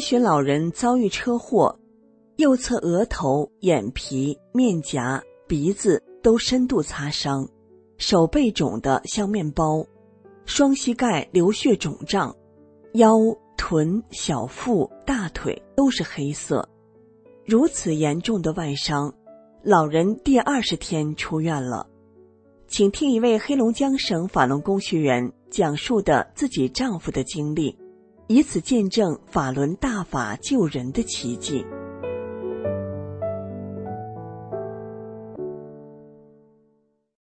七旬老人遭遇车祸，右侧额头、眼皮、面颊、鼻子都深度擦伤，手背肿得像面包，双膝盖流血肿胀，腰、臀、小腹、大腿都是黑色。如此严重的外伤，老人第二十天出院了。请听一位黑龙江省法轮功学员讲述的自己丈夫的经历。以此见证法轮大法救人的奇迹。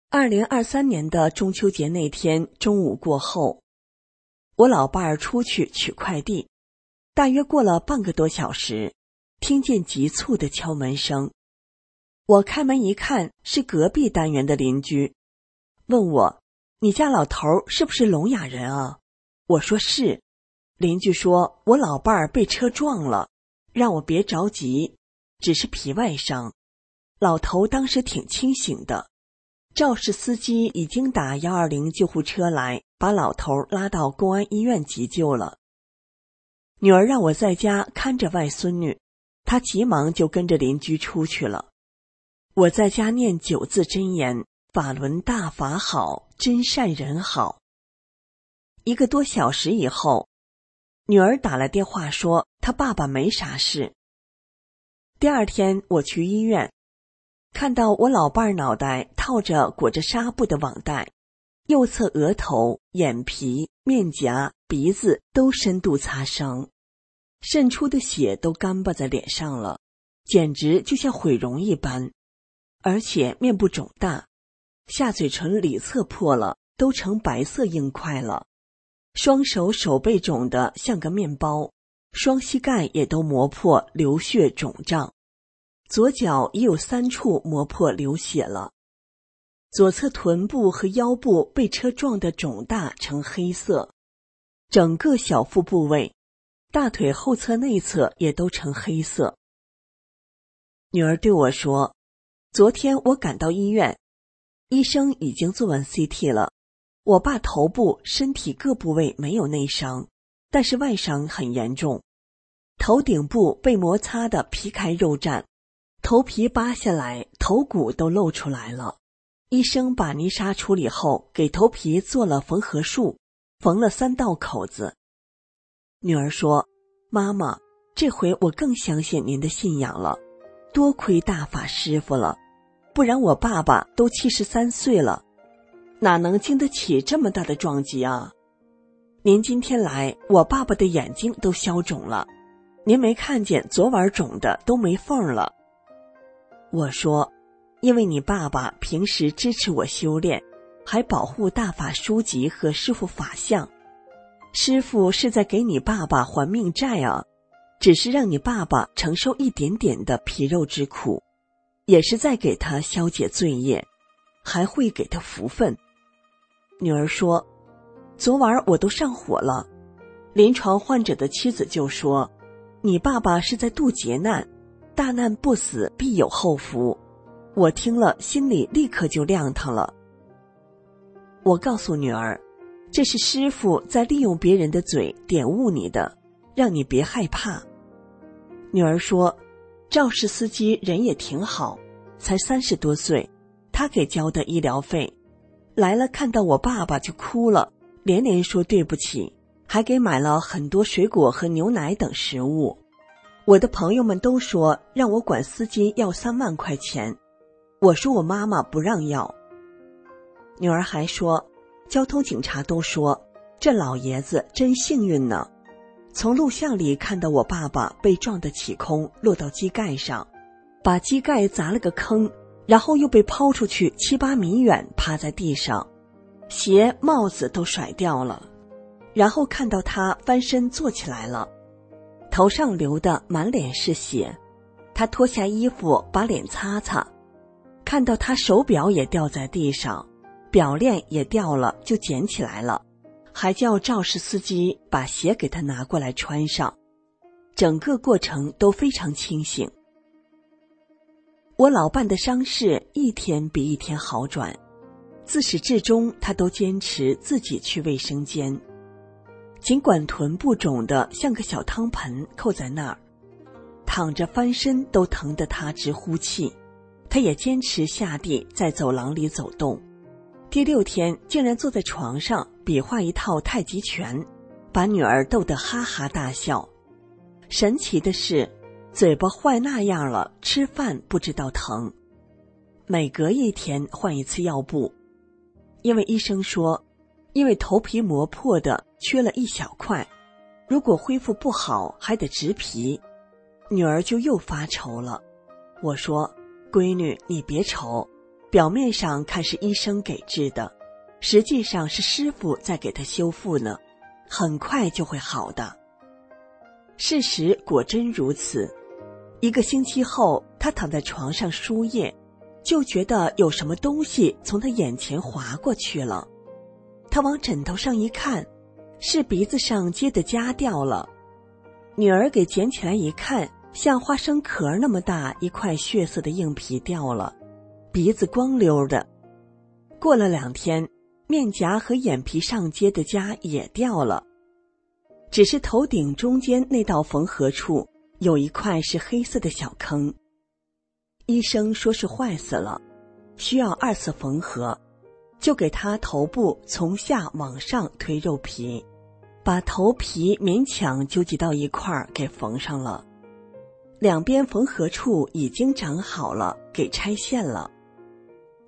二零二三年的中秋节那天中午过后，我老伴儿出去取快递，大约过了半个多小时，听见急促的敲门声。我开门一看，是隔壁单元的邻居，问我：“你家老头是不是聋哑人啊？”我说：“是。”邻居说：“我老伴儿被车撞了，让我别着急，只是皮外伤。”老头当时挺清醒的，肇事司机已经打幺二零救护车来，把老头拉到公安医院急救了。女儿让我在家看着外孙女，她急忙就跟着邻居出去了。我在家念九字真言：“法轮大法好，真善人好。”一个多小时以后。女儿打了电话说，她爸爸没啥事。第二天我去医院，看到我老伴儿脑袋套着裹着纱布的网袋，右侧额头、眼皮、面颊、鼻子都深度擦伤，渗出的血都干巴在脸上了，简直就像毁容一般。而且面部肿大，下嘴唇里侧破了，都成白色硬块了。双手手背肿得像个面包，双膝盖也都磨破，流血肿胀，左脚已有三处磨破流血了，左侧臀部和腰部被车撞得肿大成黑色，整个小腹部位、大腿后侧内侧也都成黑色。女儿对我说：“昨天我赶到医院，医生已经做完 CT 了。”我爸头部、身体各部位没有内伤，但是外伤很严重，头顶部被摩擦的皮开肉绽，头皮扒下来，头骨都露出来了。医生把泥沙处理后，给头皮做了缝合术，缝了三道口子。女儿说：“妈妈，这回我更相信您的信仰了，多亏大法师傅了，不然我爸爸都七十三岁了。”哪能经得起这么大的撞击啊！您今天来，我爸爸的眼睛都消肿了，您没看见昨晚肿的都没缝了。我说，因为你爸爸平时支持我修炼，还保护大法书籍和师傅法相，师傅是在给你爸爸还命债啊，只是让你爸爸承受一点点的皮肉之苦，也是在给他消解罪业。还会给他福分。女儿说：“昨晚我都上火了。”临床患者的妻子就说：“你爸爸是在渡劫难，大难不死必有后福。”我听了，心里立刻就亮堂了。我告诉女儿：“这是师傅在利用别人的嘴点悟你的，让你别害怕。”女儿说：“肇事司机人也挺好，才三十多岁，他给交的医疗费，来了看到我爸爸就哭了，连连说对不起，还给买了很多水果和牛奶等食物。我的朋友们都说让我管司机要三万块钱。”我说我妈妈不让要。女儿还说，交通警察都说这老爷子真幸运呢。从录像里看到我爸爸被撞得起空，落到机盖上，把机盖砸了个坑，然后又被抛出去七八米远，趴在地上，鞋帽子都甩掉了。然后看到他翻身坐起来了，头上流的满脸是血，他脱下衣服把脸擦擦。看到他手表也掉在地上，表链也掉了，就捡起来了，还叫肇事司机把鞋给他拿过来穿上。整个过程都非常清醒。我老伴的伤势一天比一天好转，自始至终他都坚持自己去卫生间，尽管臀部肿得像个小汤盆扣在那儿，躺着翻身都疼得他直呼气。他也坚持下地在走廊里走动，第六天竟然坐在床上比划一套太极拳，把女儿逗得哈哈大笑。神奇的是，嘴巴坏那样了，吃饭不知道疼。每隔一天换一次药布，因为医生说，因为头皮磨破的缺了一小块，如果恢复不好还得植皮，女儿就又发愁了。我说。闺女，你别愁，表面上看是医生给治的，实际上是师傅在给他修复呢，很快就会好的。事实果真如此。一个星期后，他躺在床上输液，就觉得有什么东西从他眼前划过去了。他往枕头上一看，是鼻子上接的痂掉了。女儿给捡起来一看。像花生壳那么大一块血色的硬皮掉了，鼻子光溜的。过了两天，面颊和眼皮上接的痂也掉了，只是头顶中间那道缝合处有一块是黑色的小坑。医生说是坏死了，需要二次缝合，就给他头部从下往上推肉皮，把头皮勉强纠集到一块儿给缝上了。两边缝合处已经长好了，给拆线了。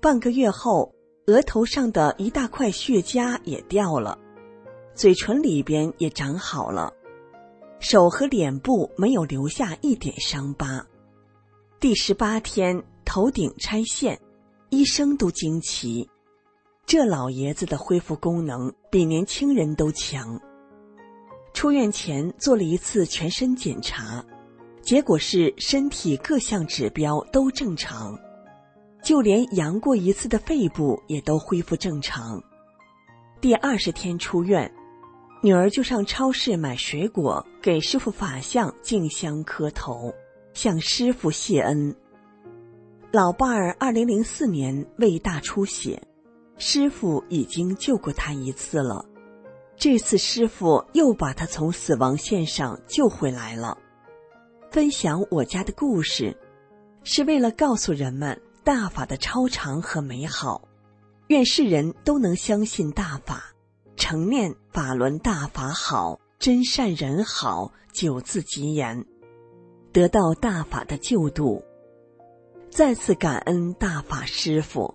半个月后，额头上的一大块血痂也掉了，嘴唇里边也长好了，手和脸部没有留下一点伤疤。第十八天，头顶拆线，医生都惊奇，这老爷子的恢复功能比年轻人都强。出院前做了一次全身检查。结果是身体各项指标都正常，就连阳过一次的肺部也都恢复正常。第二十天出院，女儿就上超市买水果给师傅法相敬香磕头，向师傅谢恩。老伴儿二零零四年胃大出血，师傅已经救过他一次了，这次师傅又把他从死亡线上救回来了。分享我家的故事，是为了告诉人们大法的超长和美好。愿世人都能相信大法，成念法轮大法好，真善人好九字吉言，得到大法的救度。再次感恩大法师父。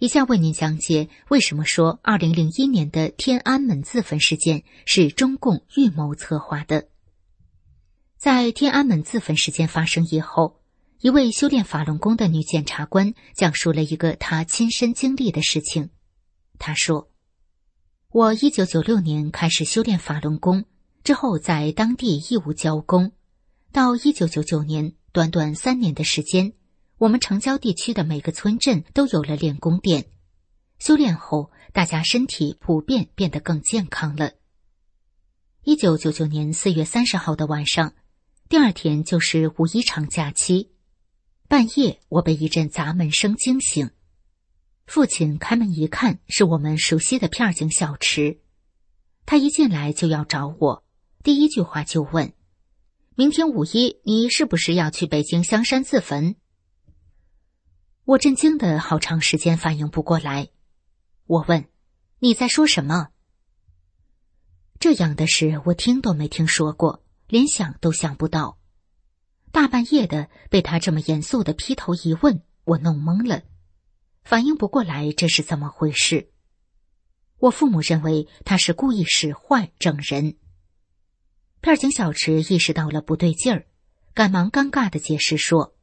以下为您讲解为什么说二零零一年的天安门自焚事件是中共预谋策划的。在天安门自焚事件发生以后，一位修炼法轮功的女检察官讲述了一个她亲身经历的事情。她说：“我一九九六年开始修炼法轮功，之后在当地义务教功。”到一九九九年，短短三年的时间，我们城郊地区的每个村镇都有了练功店。修炼后，大家身体普遍变得更健康了。一九九九年四月三十号的晚上，第二天就是五一长假期。半夜，我被一阵砸门声惊醒。父亲开门一看，是我们熟悉的片儿警小池。他一进来就要找我，第一句话就问。明天五一，你是不是要去北京香山自焚？我震惊的好长时间反应不过来。我问：“你在说什么？”这样的事我听都没听说过，连想都想不到。大半夜的被他这么严肃的劈头一问，我弄懵了，反应不过来这是怎么回事。我父母认为他是故意使坏整人。片警小池意识到了不对劲儿，赶忙尴尬的解释说：“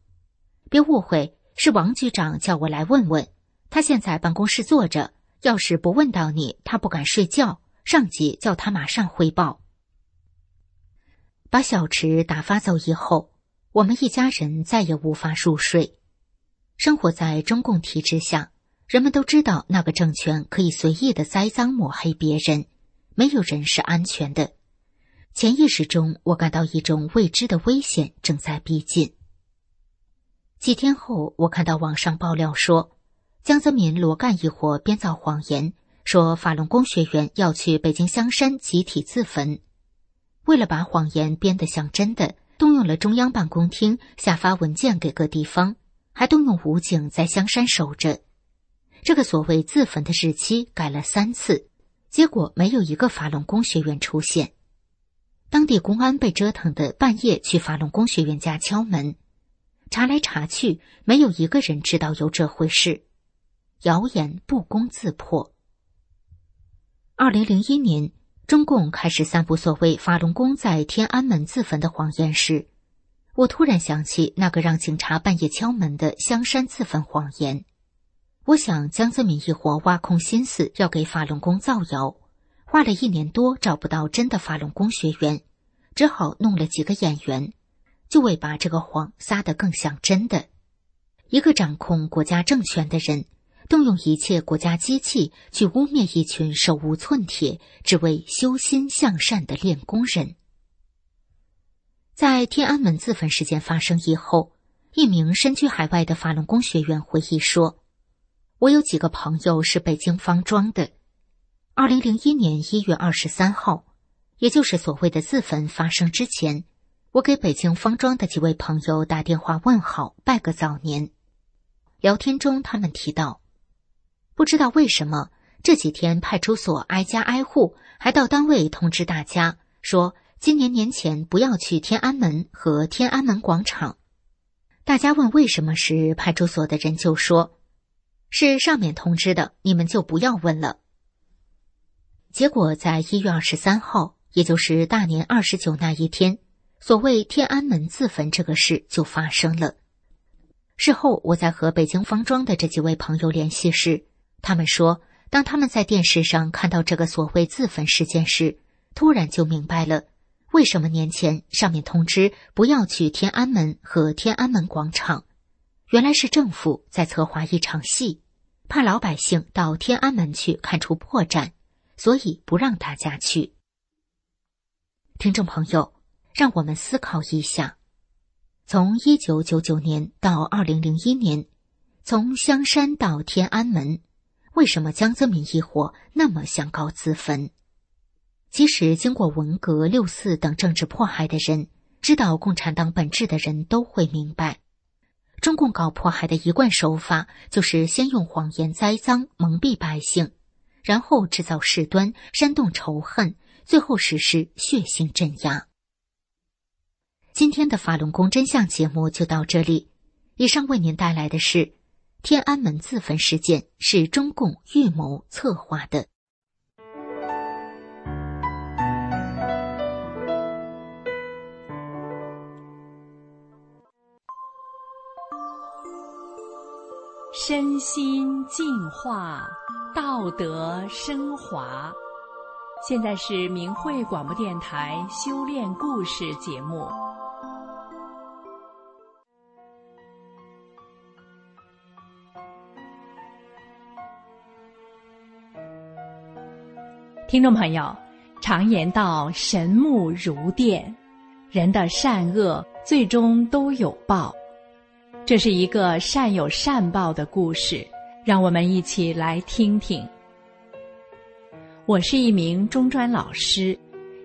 别误会，是王局长叫我来问问。他现在办公室坐着，要是不问到你，他不敢睡觉。上级叫他马上汇报。”把小池打发走以后，我们一家人再也无法入睡。生活在中共体制下，人们都知道那个政权可以随意的栽赃抹黑别人，没有人是安全的。潜意识中，我感到一种未知的危险正在逼近。几天后，我看到网上爆料说，江泽民、罗干一伙编造谎言，说法轮功学员要去北京香山集体自焚。为了把谎言编得像真的，动用了中央办公厅下发文件给各地方，还动用武警在香山守着。这个所谓自焚的日期改了三次，结果没有一个法轮功学员出现。当地公安被折腾的半夜去法轮功学员家敲门，查来查去，没有一个人知道有这回事，谣言不攻自破。二零零一年，中共开始散布所谓法轮功在天安门自焚的谎言时，我突然想起那个让警察半夜敲门的香山自焚谎言。我想江泽民一伙挖空心思要给法轮功造谣。花了一年多找不到真的法轮功学员，只好弄了几个演员，就为把这个谎撒得更像真的。一个掌控国家政权的人，动用一切国家机器去污蔑一群手无寸铁、只为修心向善的练功人。在天安门自焚事件发生以后，一名身居海外的法轮功学员回忆说：“我有几个朋友是北京方庄的。”二零零一年一月二十三号，也就是所谓的自焚发生之前，我给北京方庄的几位朋友打电话问好，拜个早年。聊天中，他们提到，不知道为什么这几天派出所挨家挨户，还到单位通知大家说，今年年前不要去天安门和天安门广场。大家问为什么时，派出所的人就说，是上面通知的，你们就不要问了。结果，在一月二十三号，也就是大年二十九那一天，所谓天安门自焚这个事就发生了。事后，我在和北京方庄的这几位朋友联系时，他们说，当他们在电视上看到这个所谓自焚事件时，突然就明白了为什么年前上面通知不要去天安门和天安门广场，原来是政府在策划一场戏，怕老百姓到天安门去看出破绽。所以不让大家去。听众朋友，让我们思考一下：从一九九九年到二零零一年，从香山到天安门，为什么江泽民一伙那么想搞自焚？即使经过文革、六四等政治迫害的人，知道共产党本质的人都会明白，中共搞迫害的一贯手法就是先用谎言栽赃蒙蔽百姓，然后制造事端煽动仇恨，最后实施血腥镇压。今天的法轮功真相节目就到这里，以上为您带来的是。天安门自焚事件是中共预谋策划的。身心净化，道德升华。现在是明慧广播电台修炼故事节目。听众朋友，常言道“神目如电”，人的善恶最终都有报。这是一个善有善报的故事，让我们一起来听听。我是一名中专老师，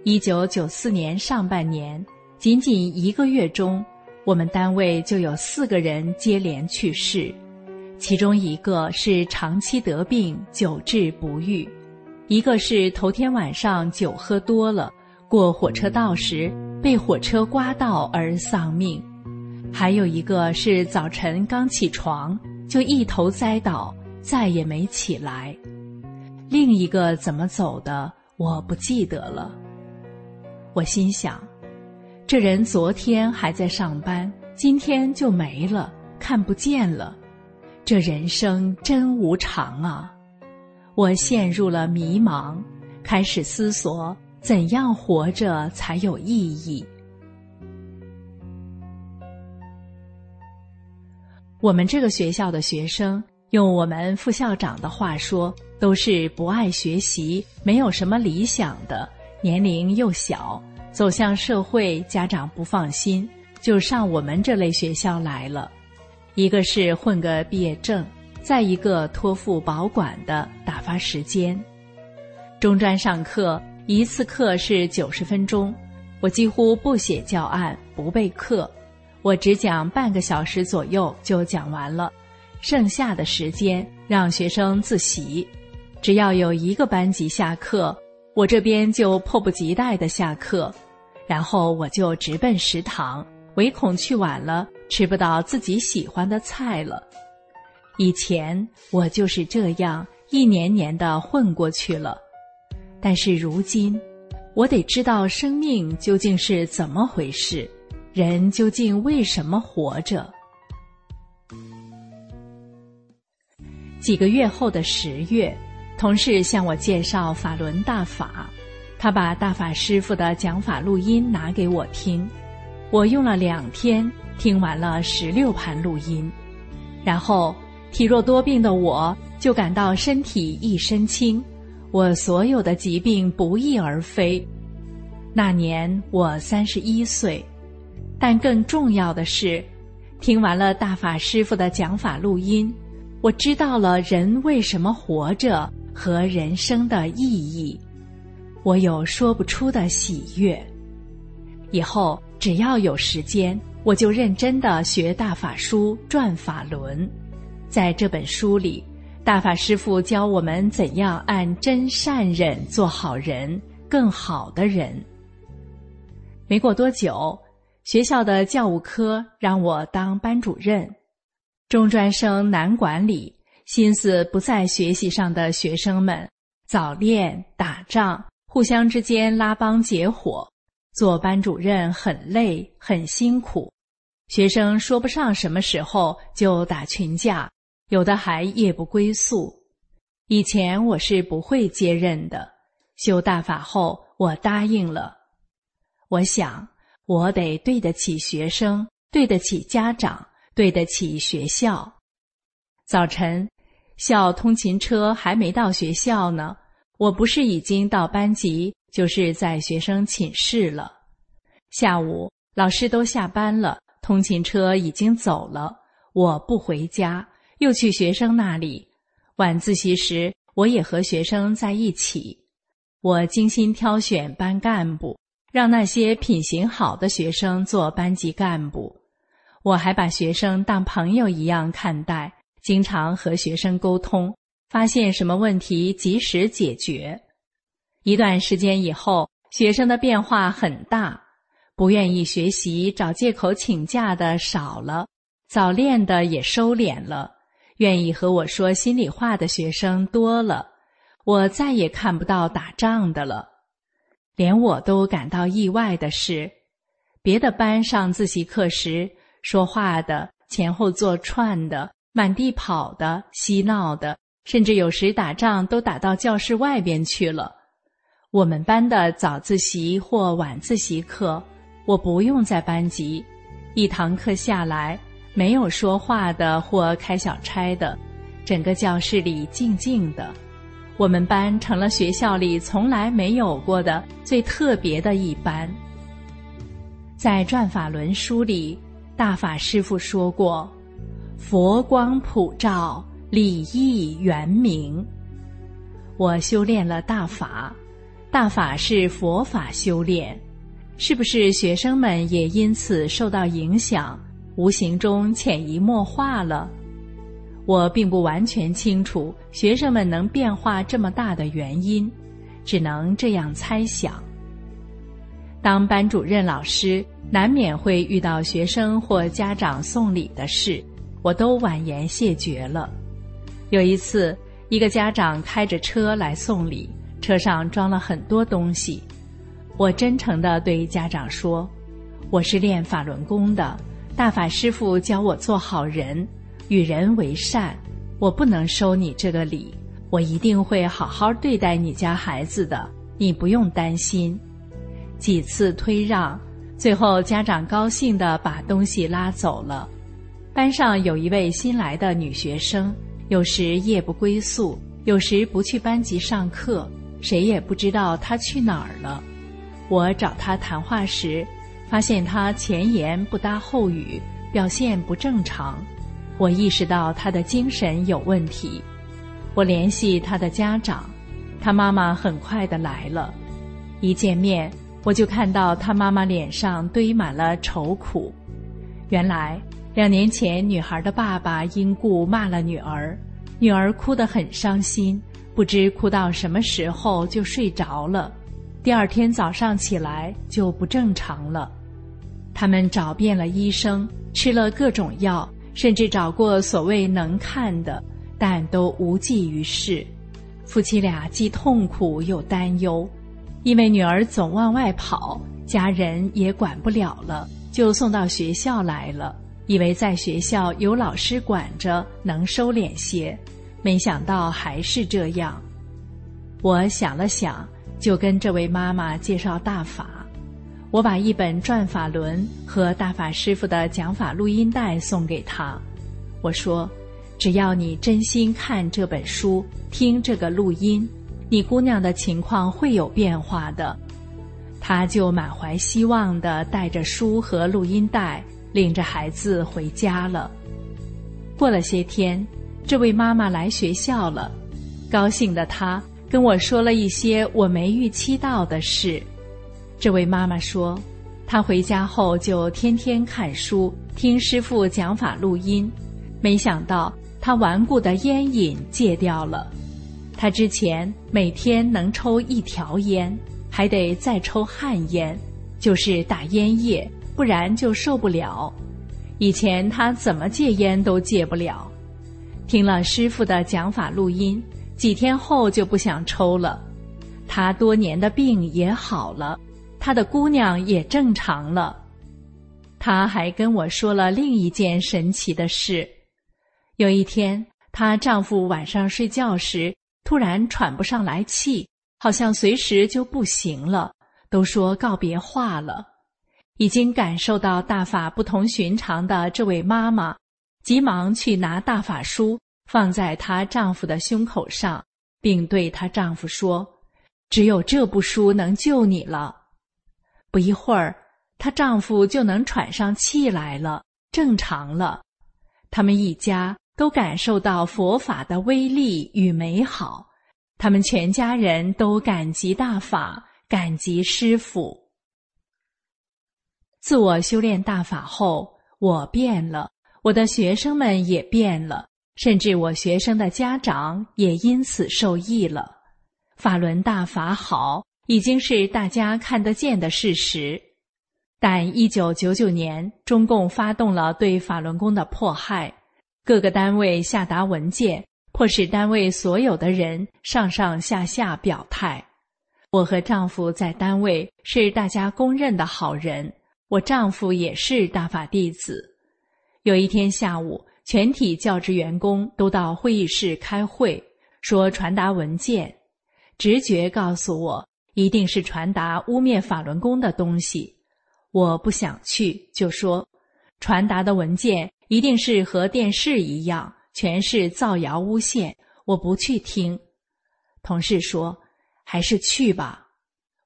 一九九四年上半年，仅仅一个月中，我们单位就有四个人接连去世，其中一个是长期得病，久治不愈。一个是头天晚上酒喝多了，过火车道时被火车刮到而丧命；还有一个是早晨刚起床就一头栽倒，再也没起来。另一个怎么走的，我不记得了。我心想，这人昨天还在上班，今天就没了，看不见了。这人生真无常啊！我陷入了迷茫，开始思索怎样活着才有意义。我们这个学校的学生，用我们副校长的话说，都是不爱学习、没有什么理想的，年龄又小，走向社会，家长不放心，就上我们这类学校来了。一个是混个毕业证。再一个托付保管的打发时间，中专上课一次课是九十分钟，我几乎不写教案，不备课，我只讲半个小时左右就讲完了，剩下的时间让学生自习。只要有一个班级下课，我这边就迫不及待的下课，然后我就直奔食堂，唯恐去晚了吃不到自己喜欢的菜了。以前我就是这样一年年的混过去了，但是如今，我得知道生命究竟是怎么回事，人究竟为什么活着。几个月后的十月，同事向我介绍法轮大法，他把大法师傅的讲法录音拿给我听，我用了两天听完了十六盘录音，然后。体弱多病的我，就感到身体一身轻，我所有的疾病不翼而飞。那年我三十一岁，但更重要的是，听完了大法师傅的讲法录音，我知道了人为什么活着和人生的意义，我有说不出的喜悦。以后只要有时间，我就认真的学大法书，转法轮。在这本书里，大法师父教我们怎样按真善忍做好人，更好的人。没过多久，学校的教务科让我当班主任。中专生难管理，心思不在学习上的学生们，早恋、打仗，互相之间拉帮结伙，做班主任很累很辛苦。学生说不上什么时候就打群架。有的还夜不归宿，以前我是不会接任的。修大法后，我答应了。我想，我得对得起学生，对得起家长，对得起学校。早晨，校通勤车还没到学校呢，我不是已经到班级，就是在学生寝室了。下午，老师都下班了，通勤车已经走了，我不回家。又去学生那里，晚自习时，我也和学生在一起。我精心挑选班干部，让那些品行好的学生做班级干部。我还把学生当朋友一样看待，经常和学生沟通，发现什么问题及时解决。一段时间以后，学生的变化很大，不愿意学习、找借口请假的少了，早恋的也收敛了，愿意和我说心里话的学生多了。我再也看不到打仗的了。连我都感到意外的是，别的班上自习课时。说话的、前后坐串的、满地跑的、嬉闹的，甚至有时打仗都打到教室外边去了。我们班的早自习或晚自习课，我不用在班级，一堂课下来没有说话的或开小差的，整个教室里静静的。我们班成了学校里从来没有过的最特别的一班。在转法轮书里。大法师父说过：“佛光普照，礼义圆明。”我修炼了大法，大法是佛法修炼，是不是学生们也因此受到影响，无形中潜移默化了？我并不完全清楚学生们能变化这么大的原因，只能这样猜想。当班主任老师，难免会遇到学生或家长送礼的事，我都婉言谢绝了。有一次，一个家长开着车来送礼，车上装了很多东西。我真诚地对家长说：“我是练法轮功的，大法师父教我做好人，与人为善。我不能收你这个礼，我一定会好好对待你家孩子的，你不用担心。”几次推让，最后家长高兴地把东西拉走了。班上有一位新来的女学生，有时夜不归宿，有时不去班级上课，谁也不知道她去哪儿了。我找她谈话时，发现他前言不搭后语，表现不正常。我意识到他的精神有问题。我联系他的家长，他妈妈很快的来了，一见面。我就看到他妈妈脸上堆满了愁苦，原来两年前女孩的爸爸因故骂了女儿，女儿哭得很伤心，不知哭到什么时候就睡着了，第二天早上起来就不正常了。他们找遍了医生，吃了各种药，甚至找过所谓能看的，但都无济于事。夫妻俩既痛苦又担忧。因为女儿总往外跑，家人也管不了了，就送到学校来了。以为在学校有老师管着，能收敛些，没想到还是这样。我想了想，就跟这位妈妈介绍大法。我把一本《转法轮》和大法师傅的讲法录音带送给他。我说：“只要你真心看这本书，听这个录音。”你姑娘的情况会有变化的，他就满怀希望的带着书和录音带，领着孩子回家了。过了些天，这位妈妈来学校了，高兴的她跟我说了一些我没预期到的事。这位妈妈说，她回家后就天天看书，听师傅讲法录音，没想到她顽固的烟瘾戒掉了。她之前每天能抽一条烟，还得再抽旱烟，就是打烟叶，不然就受不了。以前她怎么戒烟都戒不了。听了师傅的讲法录音，几天后就不想抽了。他多年的病也好了，他的姑娘也正常了。他还跟我说了另一件神奇的事：有一天，她丈夫晚上睡觉时。突然喘不上来气，好像随时就不行了。都说告别话了，已经感受到大法不同寻常的这位妈妈，急忙去拿大法书放在她丈夫的胸口上，并对她丈夫说：“只有这部书能救你了。”不一会儿，她丈夫就能喘上气来了，正常了。他们一家都感受到佛法的威力与美好，他们全家人都感激大法，感激师父。自我修炼大法后，我变了，我的学生们也变了，甚至我学生的家长也因此受益了。法轮大法好，已经是大家看得见的事实。但一九九九年，中共发动了对法轮功的迫害，各个单位下达文件，迫使单位所有的人上上下下表态。我和丈夫在单位是大家公认的好人。我丈夫也是大法弟子。有一天下午，全体教职员工都到会议室开会，说传达文件。直觉告诉我，一定是传达污蔑法轮功的东西。我不想去，就说传达的文件一定是和电视一样，全是造谣诬陷。我不去听。同事说：“还是去吧。”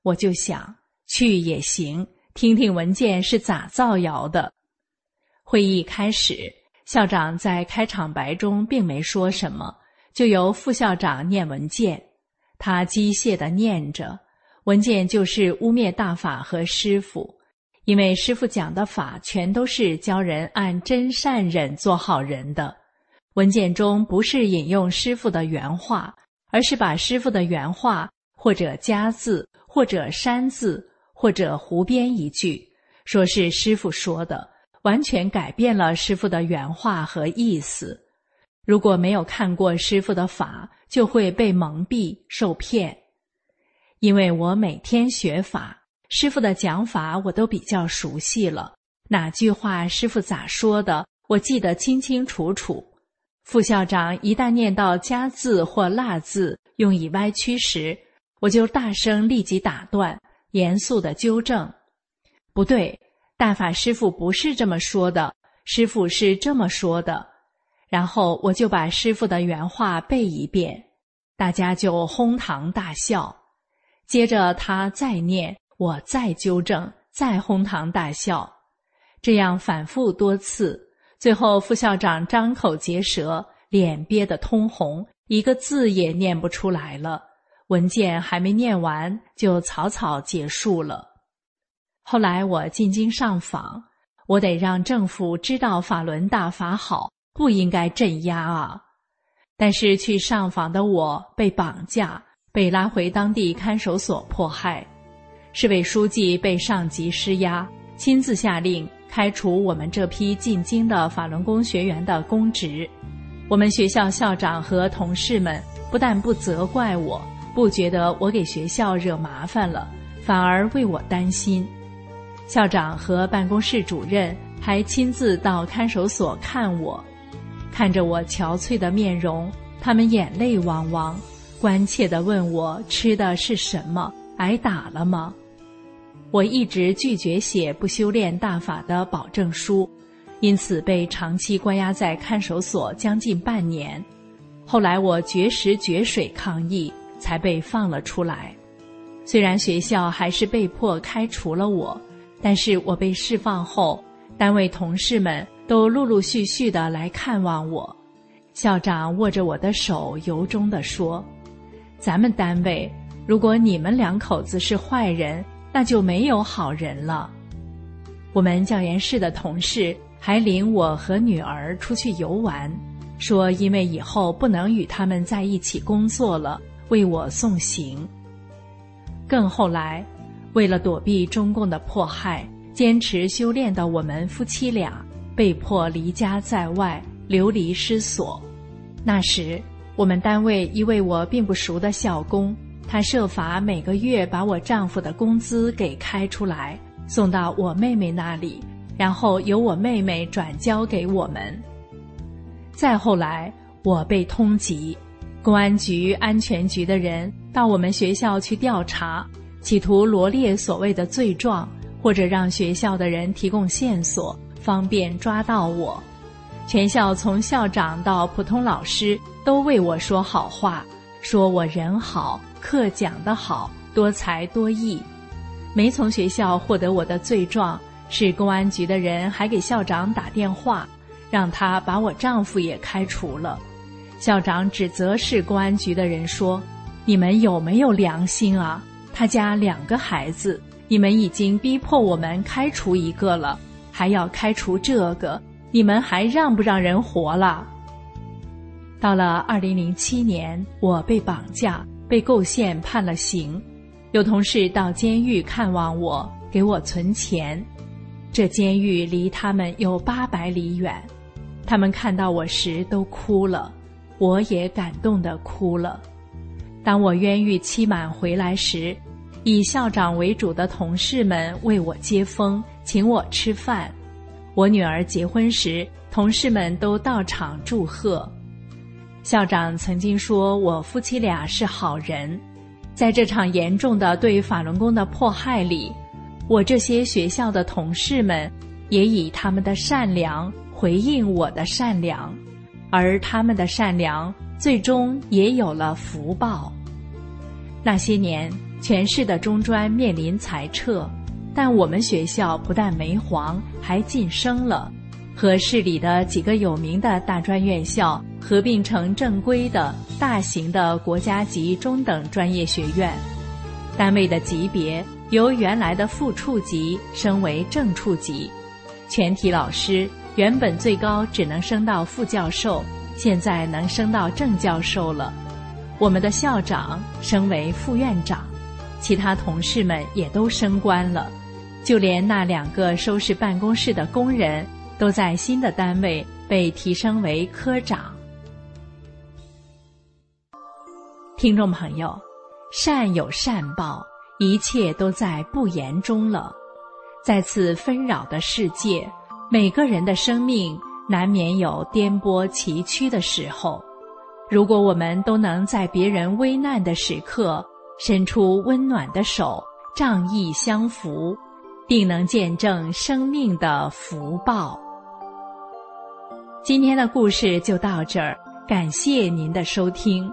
我就想去也行。听听文件是咋造谣的？会议开始，校长在开场白中并没说什么，就由副校长念文件。他机械的念着，文件就是污蔑大法和师傅，因为师傅讲的法全都是教人按真善忍做好人的。文件中不是引用师傅的原话，而是把师傅的原话或者加字或者删字。或者胡编一句，说是师傅说的，完全改变了师傅的原话和意思。如果没有看过师傅的法，就会被蒙蔽、受骗。因为我每天学法，师傅的讲法我都比较熟悉了，哪句话师傅咋说的，我记得清清楚楚。副校长一旦念到加字或落字，用以歪曲时，我就大声立即打断。严肃的纠正，不对，大法师傅不是这么说的，师傅是这么说的。然后我就把师傅的原话背一遍，大家就哄堂大笑。接着他再念，我再纠正，再哄堂大笑，这样反复多次。最后副校长张口结舌，脸憋得通红，一个字也念不出来了。文件还没念完，就草草结束了。后来我进京上访，我得让政府知道法轮大法好，不应该镇压啊。但是去上访的我被绑架，被拉回当地看守所迫害。市委书记被上级施压，亲自下令开除我们这批进京的法轮功学员的公职。我们学校校长和同事们不但不责怪我。不觉得我给学校惹麻烦了，反而为我担心。校长和办公室主任还亲自到看守所看我，看着我憔悴的面容，他们眼泪汪汪，关切地问我吃的是什么，挨打了吗？我一直拒绝写不修炼大法的保证书，因此被长期关押在看守所将近半年。后来我绝食绝水抗议。才被放了出来。虽然学校还是被迫开除了我，但是我被释放后，单位同事们都陆陆续续的来看望我。校长握着我的手，由衷的说：“咱们单位，如果你们两口子是坏人，那就没有好人了。”我们教研室的同事还领我和女儿出去游玩，说因为以后不能与他们在一起工作了。为我送行。更后来，为了躲避中共的迫害，坚持修炼的我们夫妻俩被迫离家在外，流离失所。那时，我们单位一位我并不熟的校工，他设法每个月把我丈夫的工资给开出来，送到我妹妹那里，然后由我妹妹转交给我们。再后来，我被通缉。公安局、安全局的人到我们学校去调查，企图罗列所谓的罪状，或者让学校的人提供线索，方便抓到我。全校从校长到普通老师都为我说好话，说我人好，课讲得好，多才多艺。没从学校获得我的罪状，是公安局的人还给校长打电话，让他把我丈夫也开除了。校长指责市公安局的人说：“你们有没有良心啊？他家两个孩子，你们已经逼迫我们开除一个了，还要开除这个，你们还让不让人活了？”到了二零零七年，我被绑架，被构陷判了刑。有同事到监狱看望我，给我存钱。这监狱离他们有八百里远，他们看到我时都哭了。我也感动的哭了。当我冤狱期满回来时，以校长为主的同事们为我接风，请我吃饭。我女儿结婚时，同事们都到场祝贺。校长曾经说我夫妻俩是好人。在这场严重的对法轮功的迫害里，我这些学校的同事们也以他们的善良回应我的善良。而他们的善良，最终也有了福报。那些年，全市的中专面临裁撤，但我们学校不但没黄，还晋升了，和市里的几个有名的大专院校合并成正规的大型的国家级中等专业学院。单位的级别由原来的副处级升为正处级，全体老师。原本最高只能升到副教授，现在能升到正教授了。我们的校长升为副院长，其他同事们也都升官了，就连那两个收拾办公室的工人，都在新的单位被提升为科长。听众朋友，善有善报，一切都在不言中了。在此纷扰的世界。每个人的生命难免有颠簸崎岖的时候，如果我们都能在别人危难的时刻伸出温暖的手，仗义相扶，定能见证生命的福报。今天的故事就到这儿，感谢您的收听。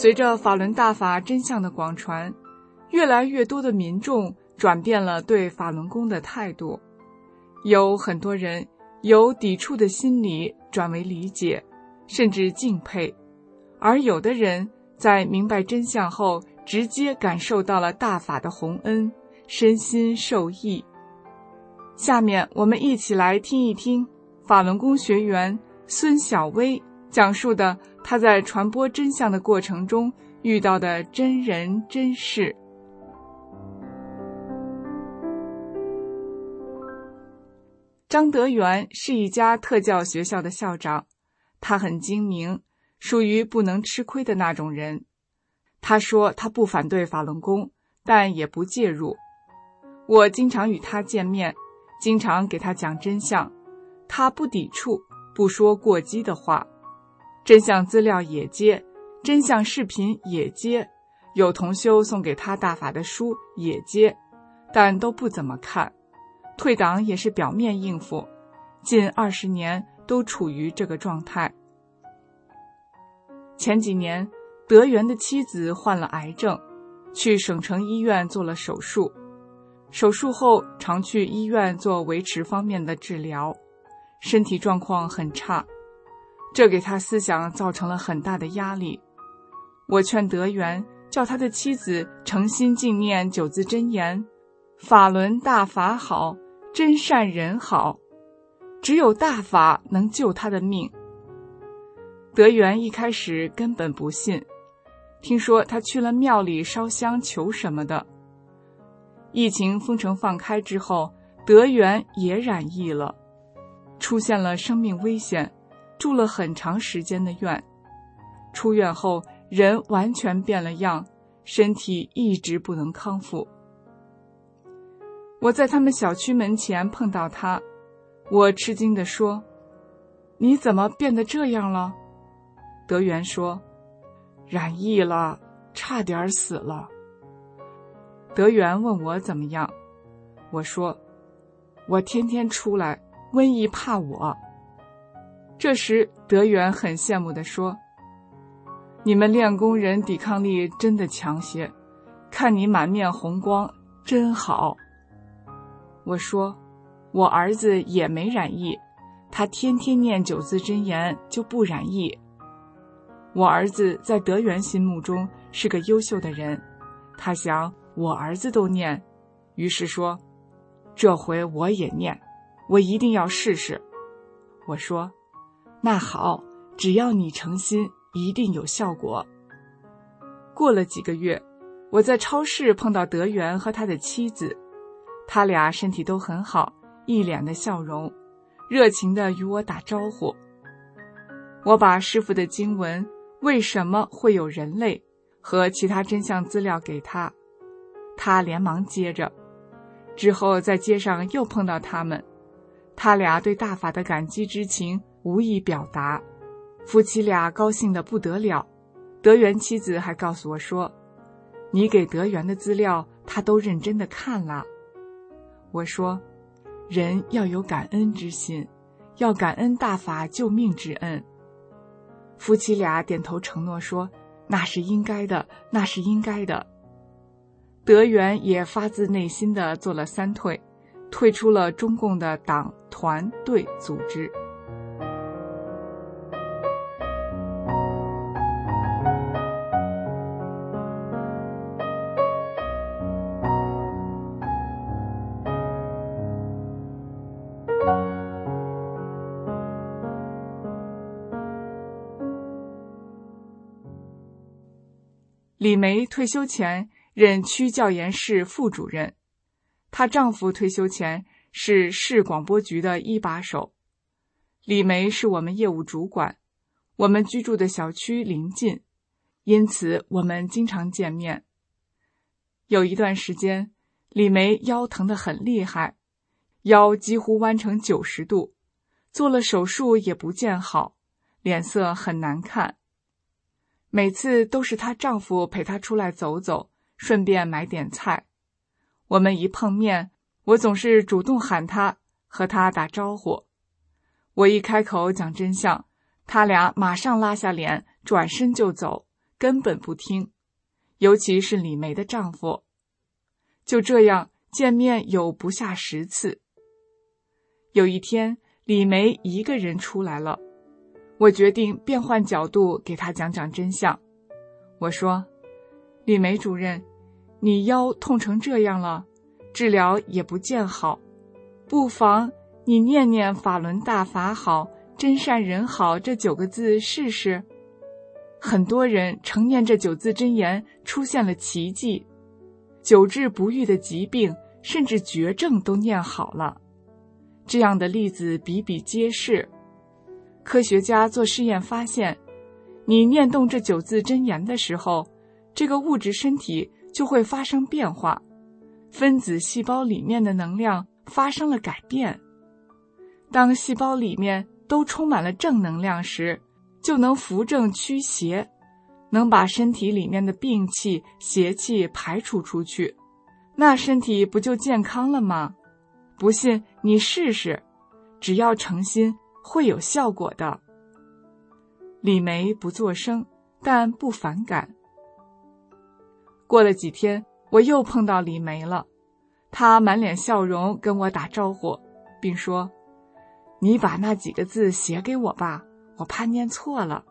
随着法轮大法真相的广传，越来越多的民众转变了对法轮功的态度，有很多人由抵触的心理转为理解，甚至敬佩；而有的人在明白真相后，直接感受到了大法的洪恩，身心受益。下面我们一起来听一听法轮功学员孙小薇讲述的。他在传播真相的过程中遇到的真人真事。张德元是一家特教学校的校长，他很精明，属于不能吃亏的那种人。他说他不反对法轮功，但也不介入。我经常与他见面，经常给他讲真相，他不抵触，不说过激的话。真相资料也接，真相视频也接，有同修送给他大法的书也接，但都不怎么看。退档也是表面应付，近二十年都处于这个状态。前几年，德元的妻子患了癌症，去省城医院做了手术，手术后常去医院做维持方面的治疗，身体状况很差。这给他思想造成了很大的压力。我劝德元叫他的妻子诚心静念九字真言：“法轮大法好，真善人好，只有大法能救他的命。”德元一开始根本不信，听说他去了庙里烧香求什么的。疫情封城放开之后，德元也染疫了，出现了生命危险，住了很长时间的院。出院后，人完全变了样，身体一直不能康复。我在他们小区门前碰到他，我吃惊地说：“你怎么变得这样了？”德元说：“染疫了，差点死了。”德元问我怎么样，我说：“我天天出来，瘟疫怕我。”这时，德元很羡慕地说：“你们练功人抵抗力真的强些，看你满面红光，真好。”我说：“我儿子也没染疫，他天天念九字真言，就不染疫。”我儿子在德元心目中是个优秀的人，他想我儿子都念，于是说：“这回我也念，我一定要试试。”我说：“那好，只要你诚心，一定有效果。”过了几个月，我在超市碰到德元和他的妻子，他俩身体都很好，一脸的笑容，热情的与我打招呼。我把师傅的经文。为什么会有人类和其他真相资料给他？他连忙接着。之后在街上又碰到他们，他俩对大法的感激之情无以表达。夫妻俩高兴的不得了。德元妻子还告诉我说：“你给德元的资料，他都认真的看了。”我说：“人要有感恩之心，要感恩大法救命之恩。”夫妻俩点头承诺说：“那是应该的，那是应该的。”德元也发自内心的做了三退，退出了中共的党团队组织。李梅退休前任区教研室副主任，她丈夫退休前是市广播局的一把手。李梅是我们业务主管，我们居住的小区临近，因此我们经常见面。有一段时间，李梅腰疼得很厉害，腰几乎弯成九十度，做了手术也不见好，脸色很难看。每次都是她丈夫陪她出来走走，顺便买点菜。我们一碰面，我总是主动喊她，和她打招呼。我一开口讲真相，他俩马上拉下脸，转身就走，根本不听。尤其是李梅的丈夫，就这样见面有不下十次。有一天，李梅一个人出来了。我决定变换角度给他讲讲真相。我说：“李梅主任，你腰痛成这样了，治疗也不见好，不妨你念念‘法轮大法好，真善人好’这九个字试试。很多人常念这九字真言，出现了奇迹，久治不愈的疾病，甚至绝症都念好了。这样的例子比比皆是。”科学家做试验发现，你念动这九字真言的时候，这个物质身体就会发生变化，分子细胞里面的能量发生了改变。当细胞里面都充满了正能量时，就能扶正驱邪，能把身体里面的病气、邪气排除出去，那身体不就健康了吗？不信你试试，只要诚心。会有效果的。李梅不作声，但不反感。过了几天，我又碰到李梅了，她满脸笑容跟我打招呼，并说：“你把那几个字写给我吧，我怕念错了。”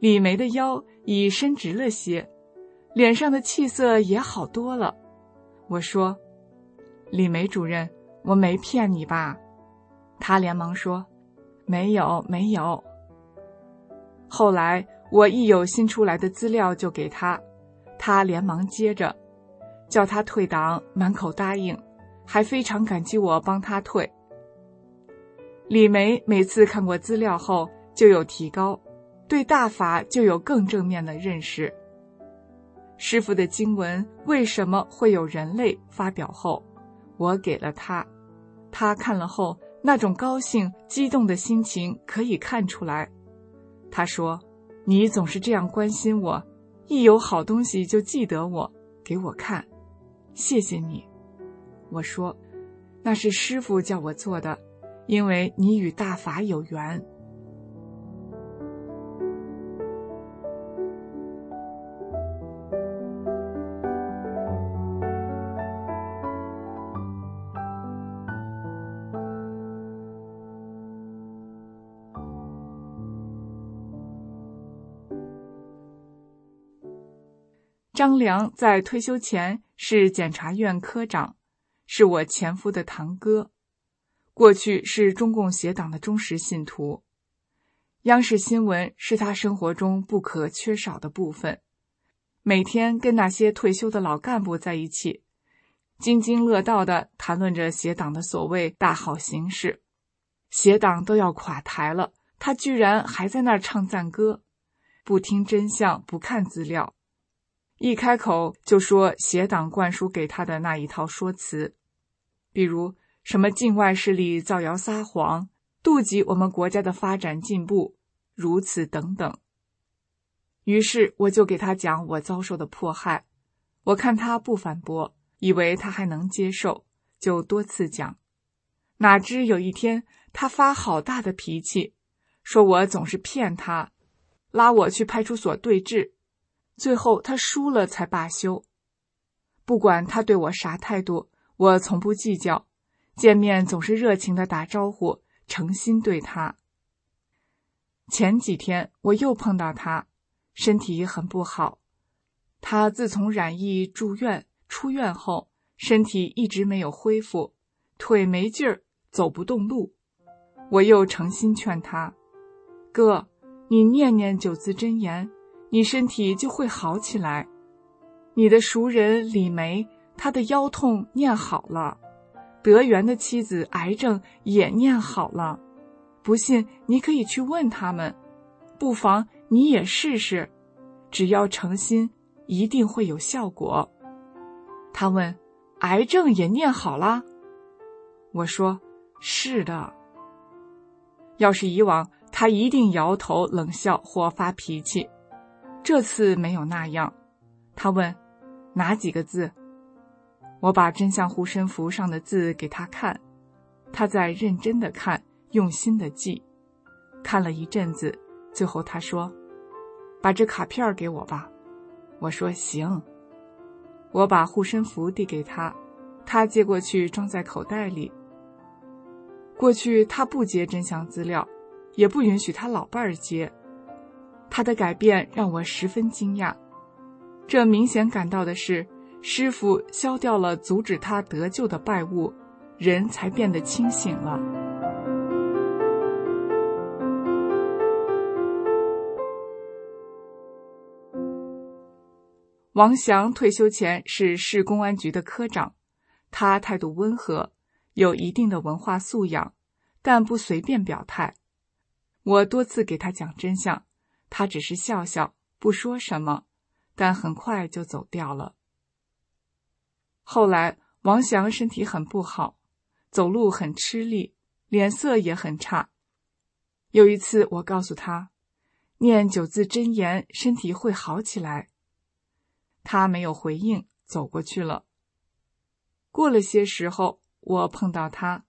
李梅的腰已伸直了些，脸上的气色也好多了。我说：“李梅主任，我没骗你吧？”他连忙说：“没有，没有。”后来我一有新出来的资料就给他，他连忙接着，叫他退档，满口答应，还非常感激我帮他退。李梅每次看过资料后就有提高，对大法就有更正面的认识。师傅的经文为什么会有人类发表后，我给了他，他看了后那种高兴激动的心情可以看出来。他说：“你总是这样关心我，一有好东西就记得我，给我看，谢谢你。”我说：“那是师傅叫我做的。”因为你与大法有缘，张良在退休前是检察院科长，是我前夫的堂哥。过去是中共协党的忠实信徒，央视新闻是他生活中不可缺少的部分。每天跟那些退休的老干部在一起，津津乐道的谈论着协党的所谓大好形势。协党都要垮台了，他居然还在那儿唱赞歌，不听真相，不看资料，一开口就说协党灌输给他的那一套说辞，比如。什么境外势力造谣撒谎，妒忌我们国家的发展进步，如此等等。于是我就给他讲我遭受的迫害，我看他不反驳，以为他还能接受，就多次讲。哪知有一天他发好大的脾气，说我总是骗他，拉我去派出所对质，最后他输了才罢休。不管他对我啥态度，我从不计较。见面总是热情的打招呼，诚心对他。前几天我又碰到他，身体很不好。他自从染疫住院出院后，身体一直没有恢复，腿没劲儿，走不动路。我又诚心劝他：“哥，你念念九字真言，你身体就会好起来。你的熟人李梅，她的腰痛念好了。”德源的妻子癌症也念好了，不信你可以去问他们，不妨你也试试，只要诚心，一定会有效果。他问：“癌症也念好了？”我说：“是的。”要是以往，他一定摇头冷笑或发脾气，这次没有那样。他问：“哪几个字？”我把真相护身符上的字给他看，他在认真的看，用心的记。看了一阵子，最后他说：“把这卡片给我吧。”我说：“行。”我把护身符递给他，他接过去装在口袋里。过去他不接真相资料，也不允许他老伴儿接。他的改变让我十分惊讶，这明显感到的是。师傅消掉了阻止他得救的拜物，人才变得清醒了。王祥退休前是市公安局的科长，他态度温和，有一定的文化素养，但不随便表态。我多次给他讲真相，他只是笑笑，不说什么，但很快就走掉了。后来，王祥身体很不好，走路很吃力，脸色也很差。有一次，我告诉他，念九字真言，身体会好起来。他没有回应，走过去了。过了些时候，我碰到他，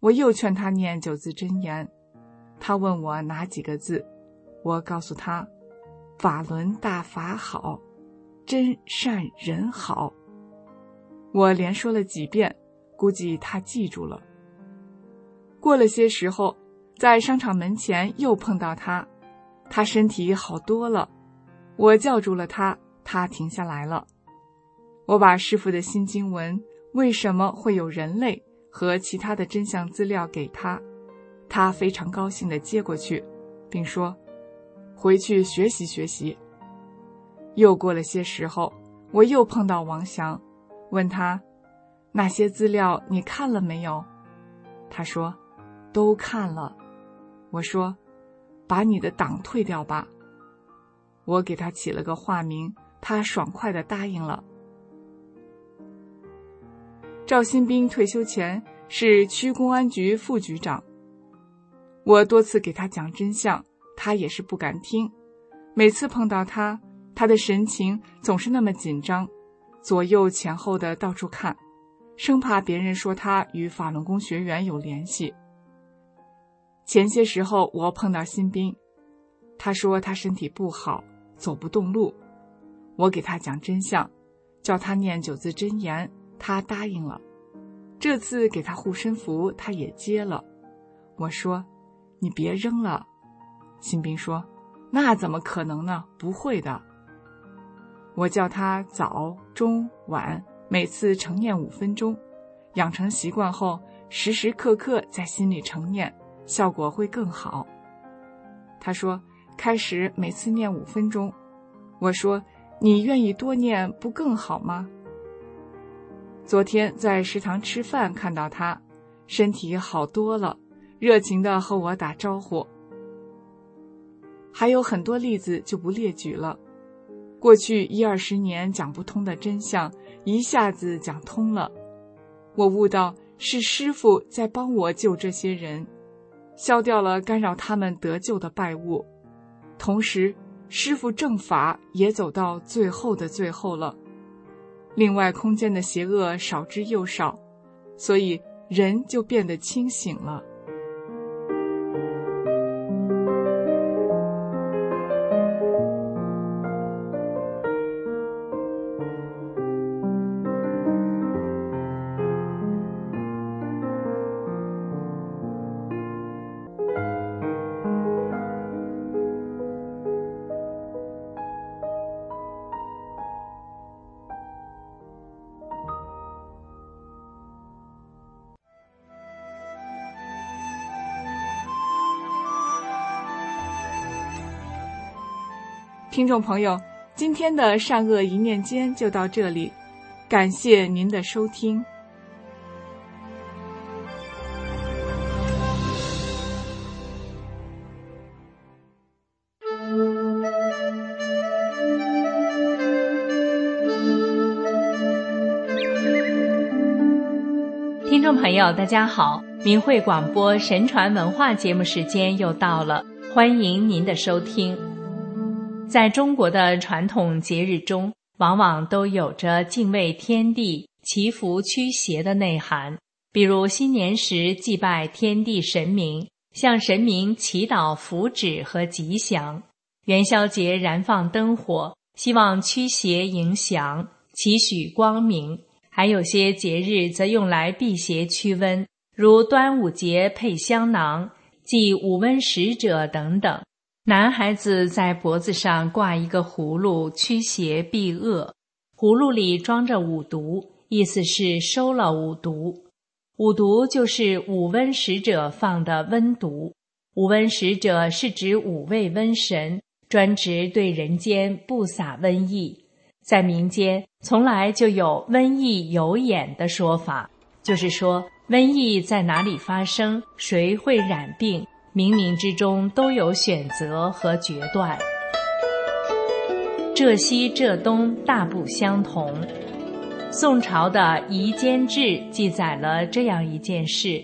我又劝他念九字真言。他问我哪几个字，我告诉他：法轮大法好，真善人好。我连说了几遍，估计他记住了。过了些时候，在商场门前又碰到他，他身体好多了。我叫住了他，他停下来了。我把师傅的新经文为什么会有人类和其他的真相资料给他。他非常高兴地接过去，并说：“回去学习学习。”又过了些时候，我又碰到王祥，问他：“那些资料你看了没有？”他说：“都看了。”我说：“把你的党退掉吧。”我给他起了个化名，他爽快地答应了。赵新兵退休前是区公安局副局长。我多次给他讲真相，他也是不敢听。每次碰到他，他的神情总是那么紧张，左右前后的到处看，生怕别人说他与法轮功学员有联系。前些时候我碰到新兵，他说他身体不好，走不动路。我给他讲真相，叫他念九字真言，他答应了。这次给他护身符，他也接了。我说。你别扔了，新兵说：“那怎么可能呢？不会的。”我叫他早、中、晚每次成念五分钟，养成习惯后，时时刻刻在心里成念，效果会更好。他说：“开始每次念五分钟。”我说：“你愿意多念不更好吗？”昨天在食堂吃饭看到他，身体好多了。热情的和我打招呼，还有很多例子就不列举了。过去一二十年讲不通的真相，一下子讲通了。我悟到是师傅在帮我救这些人，消掉了干扰他们得救的败物，同时师傅正法也走到最后的最后了。另外，空间的邪恶少之又少，所以人就变得清醒了。听众朋友，今天的善恶一念间就到这里，感谢您的收听。听众朋友，大家好，明慧广播神传文化节目时间又到了，欢迎您的收听。在中国的传统节日中，往往都有着敬畏天地、祈福驱邪的内涵。比如新年时祭拜天地神明，向神明祈祷福祉和吉祥；元宵节燃放灯火，希望驱邪迎祥，祈许光明。还有些节日则用来辟邪驱瘟，如端午节配香囊、祭五瘟使者等等。男孩子在脖子上挂一个葫芦，驱邪避恶。葫芦里装着五毒，意思是收了五毒。五毒就是五瘟使者放的瘟毒。五瘟使者是指五位瘟神，专职对人间不撒瘟疫。在民间，从来就有“瘟疫有眼”的说法，就是说瘟疫在哪里发生，谁会染病。冥冥之中都有选择和决断，浙西浙东大不相同。宋朝的《夷坚志》记载了这样一件事：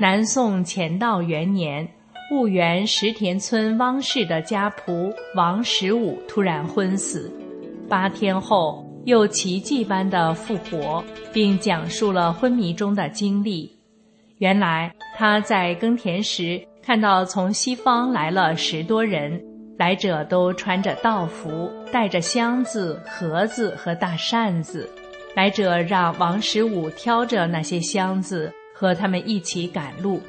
南宋乾道元年，婺源石田村汪氏的家仆王十五突然昏死，八天后又奇迹般的复活，并讲述了昏迷中的经历。原来他在耕田时。看到从西方来了十多人，来者都穿着道服，带着箱子、盒子和大扇子。来者让王十五挑着那些箱子，和他们一起赶路。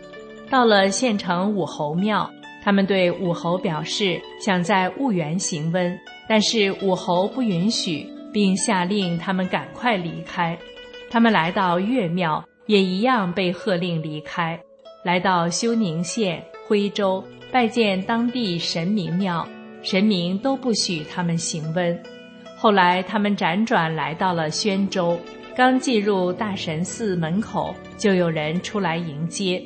到了县城武侯庙，他们对武侯表示想在婺源行温，但是武侯不允许，并下令他们赶快离开。他们来到岳庙，也一样被喝令离开。来到休宁县徽州，拜见当地神明庙，神明都不许他们行温。后来他们辗转来到了宣州，刚进入大神寺门口，就有人出来迎接，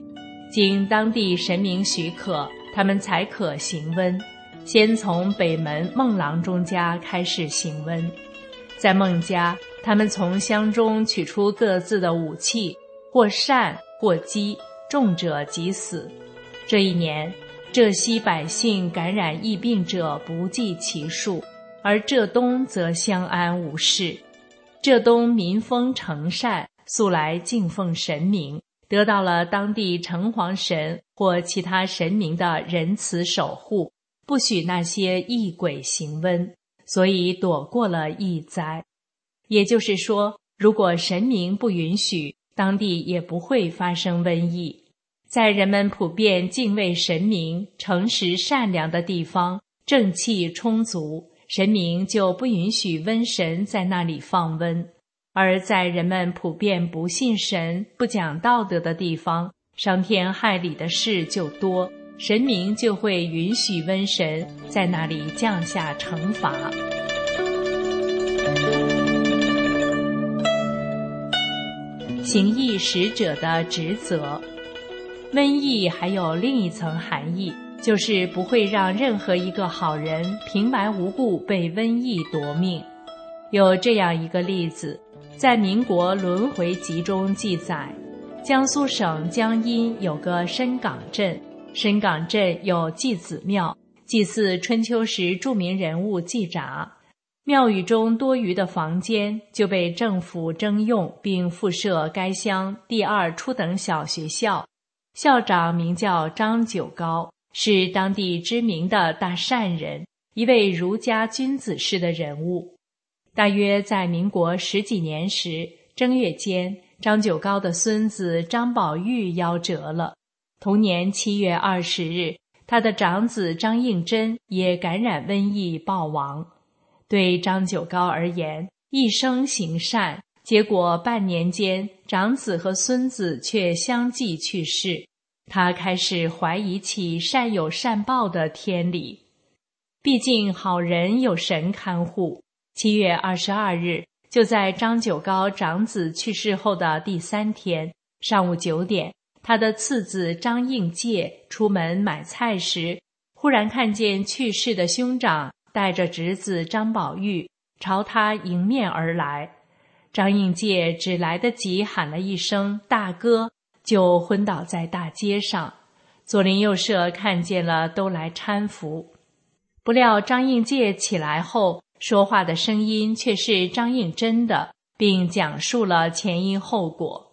经当地神明许可，他们才可行温。先从北门孟郎中家开始行温，在孟家，他们从箱中取出各自的武器，或扇或击，重者即死。这一年，浙西百姓感染疫病者不计其数，而浙东则相安无事。浙东民风诚善，素来敬奉神明，得到了当地城隍神或其他神明的仁慈守护。不许那些异鬼行瘟，所以躲过了疫灾。也就是说，如果神明不允许，当地也不会发生瘟疫。在人们普遍敬畏神明、诚实善良的地方，正气充足，神明就不允许瘟神在那里放瘟；而在人们普遍不信神、不讲道德的地方，伤天害理的事就多。神明就会允许瘟神在那里降下惩罚。行义使者的职责，瘟疫还有另一层含义，就是不会让任何一个好人平白无故被瘟疫夺命。有这样一个例子，在《民国轮回集》中记载，江苏省江阴有个深港镇。深港镇有祭子庙，祭祀春秋时著名人物季札。庙宇中多余的房间就被政府征用，并附设该乡第二初等小学校。校长名叫张九高，是当地知名的大善人，一位儒家君子式的人物。大约在民国十几年时，正月间，张九高的孙子张宝玉夭折了。同年七月二十日，他的长子张应真也感染瘟疫暴亡。对张九高而言，一生行善，结果半年间，长子和孙子却相继去世。他开始怀疑起善有善报的天理。毕竟好人有神看护。七月二十二日，就在张九高长子去世后的第三天上午九点。他的次子张应介出门买菜时，忽然看见去世的兄长带着侄子张宝玉朝他迎面而来。张应介只来得及喊了一声“大哥”，就昏倒在大街上。左邻右舍看见了，都来搀扶。不料张应介起来后，说话的声音却是张应真的，并讲述了前因后果。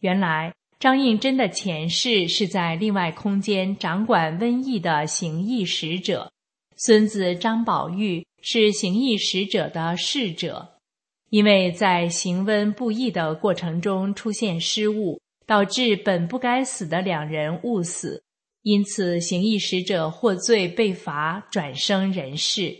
原来。张应真的前世是在另外空间掌管瘟疫的行疫使者，孙子张宝玉是行疫使者的侍者，因为在行瘟布疫的过程中出现失误，导致本不该死的两人误死，因此行疫使者获罪被罚，转生人世。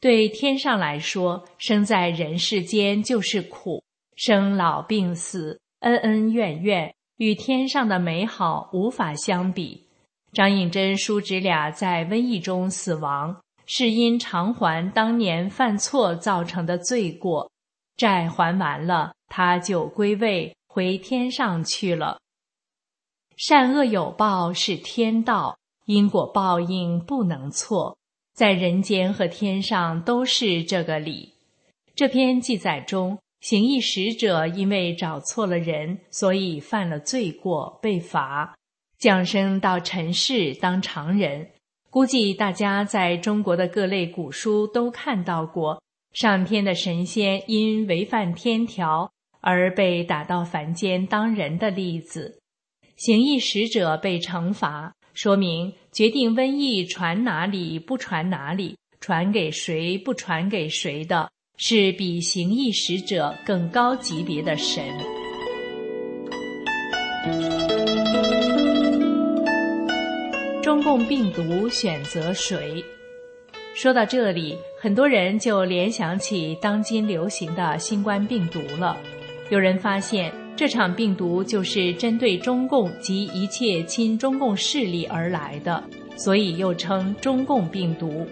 对天上来说，生在人世间就是苦，生老病死，恩恩怨怨。与天上的美好无法相比。张应真叔侄俩在瘟疫中死亡，是因偿还当年犯错造成的罪过，债还完了，他就归位回天上去了。善恶有报是天道，因果报应不能错，在人间和天上都是这个理。这篇记载中。行义使者因为找错了人，所以犯了罪过，被罚，降生到尘世当常人。估计大家在中国的各类古书都看到过，上天的神仙因违反天条而被打到凡间当人的例子。行义使者被惩罚，说明决定瘟疫传哪里不传哪里，传给谁不传给谁的。是比行义使者更高级别的神。中共病毒选择谁？说到这里，很多人就联想起当今流行的新冠病毒了。有人发现这场病毒就是针对中共及一切亲中共势力而来的，所以又称中共病毒。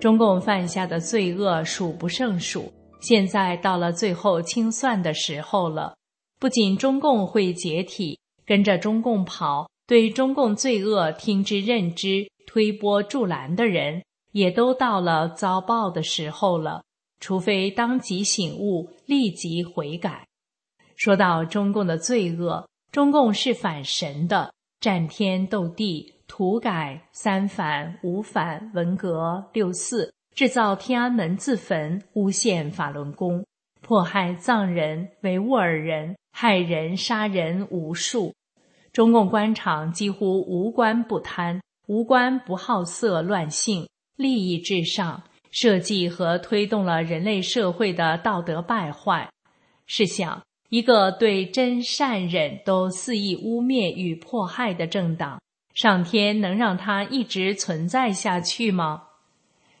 中共犯下的罪恶数不胜数，现在到了最后清算的时候了。不仅中共会解体，跟着中共跑、对中共罪恶听之任之、推波助澜的人，也都到了遭报的时候了。除非当即醒悟，立即悔改。说到中共的罪恶，中共是反神的，战天斗地。土改三反五反文革六四，制造天安门自焚，诬陷法轮功，迫害藏人、维吾尔人，害人杀人无数。中共官场几乎无官不贪，无官不好色乱性，利益至上，设计和推动了人类社会的道德败坏。试想，一个对真善忍都肆意污蔑与迫害的政党。上天能让它一直存在下去吗？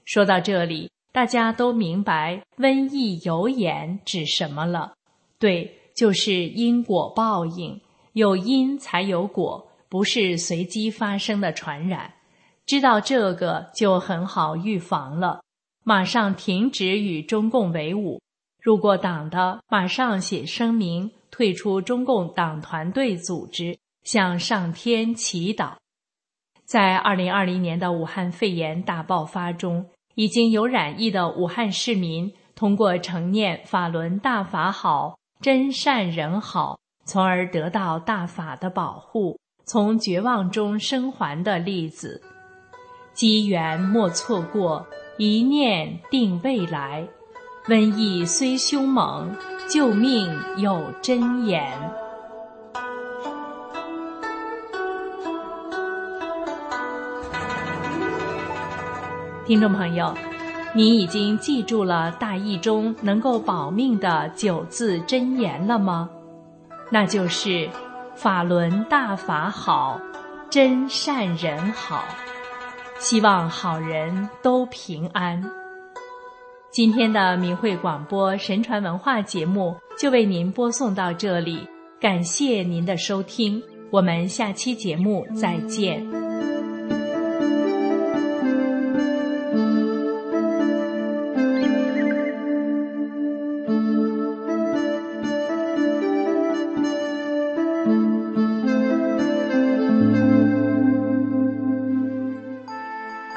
说到这里，大家都明白“瘟疫有眼”指什么了。对，就是因果报应，有因才有果，不是随机发生的传染。知道这个就很好预防了，马上停止与中共为伍。入过党的，马上写声明退出中共党团队组织，向上天祈祷。在二零二零年的武汉肺炎大爆发中，已经有染疫的武汉市民通过承念“法轮大法好，真善人好”，从而得到大法的保护，从绝望中生还的例子。机缘莫错过，一念定未来。瘟疫虽凶猛，救命有真言。听众朋友，你已经记住了大意中能够保命的九字真言了吗？那就是“法轮大法好，真善人好”。希望好人都平安。今天的明慧广播神传文化节目就为您播送到这里，感谢您的收听，我们下期节目再见。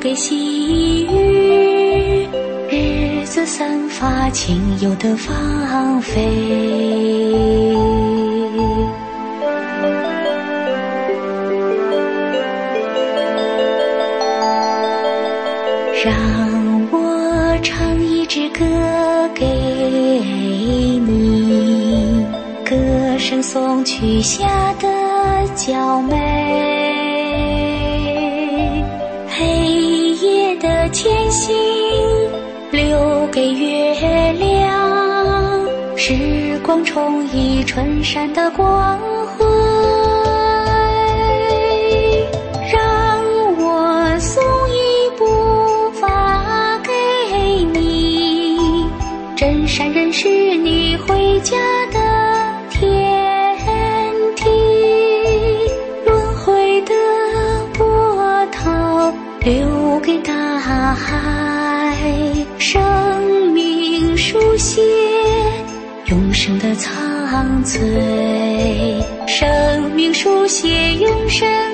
给细雨，日子散发清幽的芳菲，让我唱一支歌给你，歌声送去。下的娇美。天星留给月亮，时光冲移春山的光辉，让我送一部法给你，真善人是你回家的天梯，轮回的波涛留给大。大海，生命书写永生的苍翠，生命书写永生。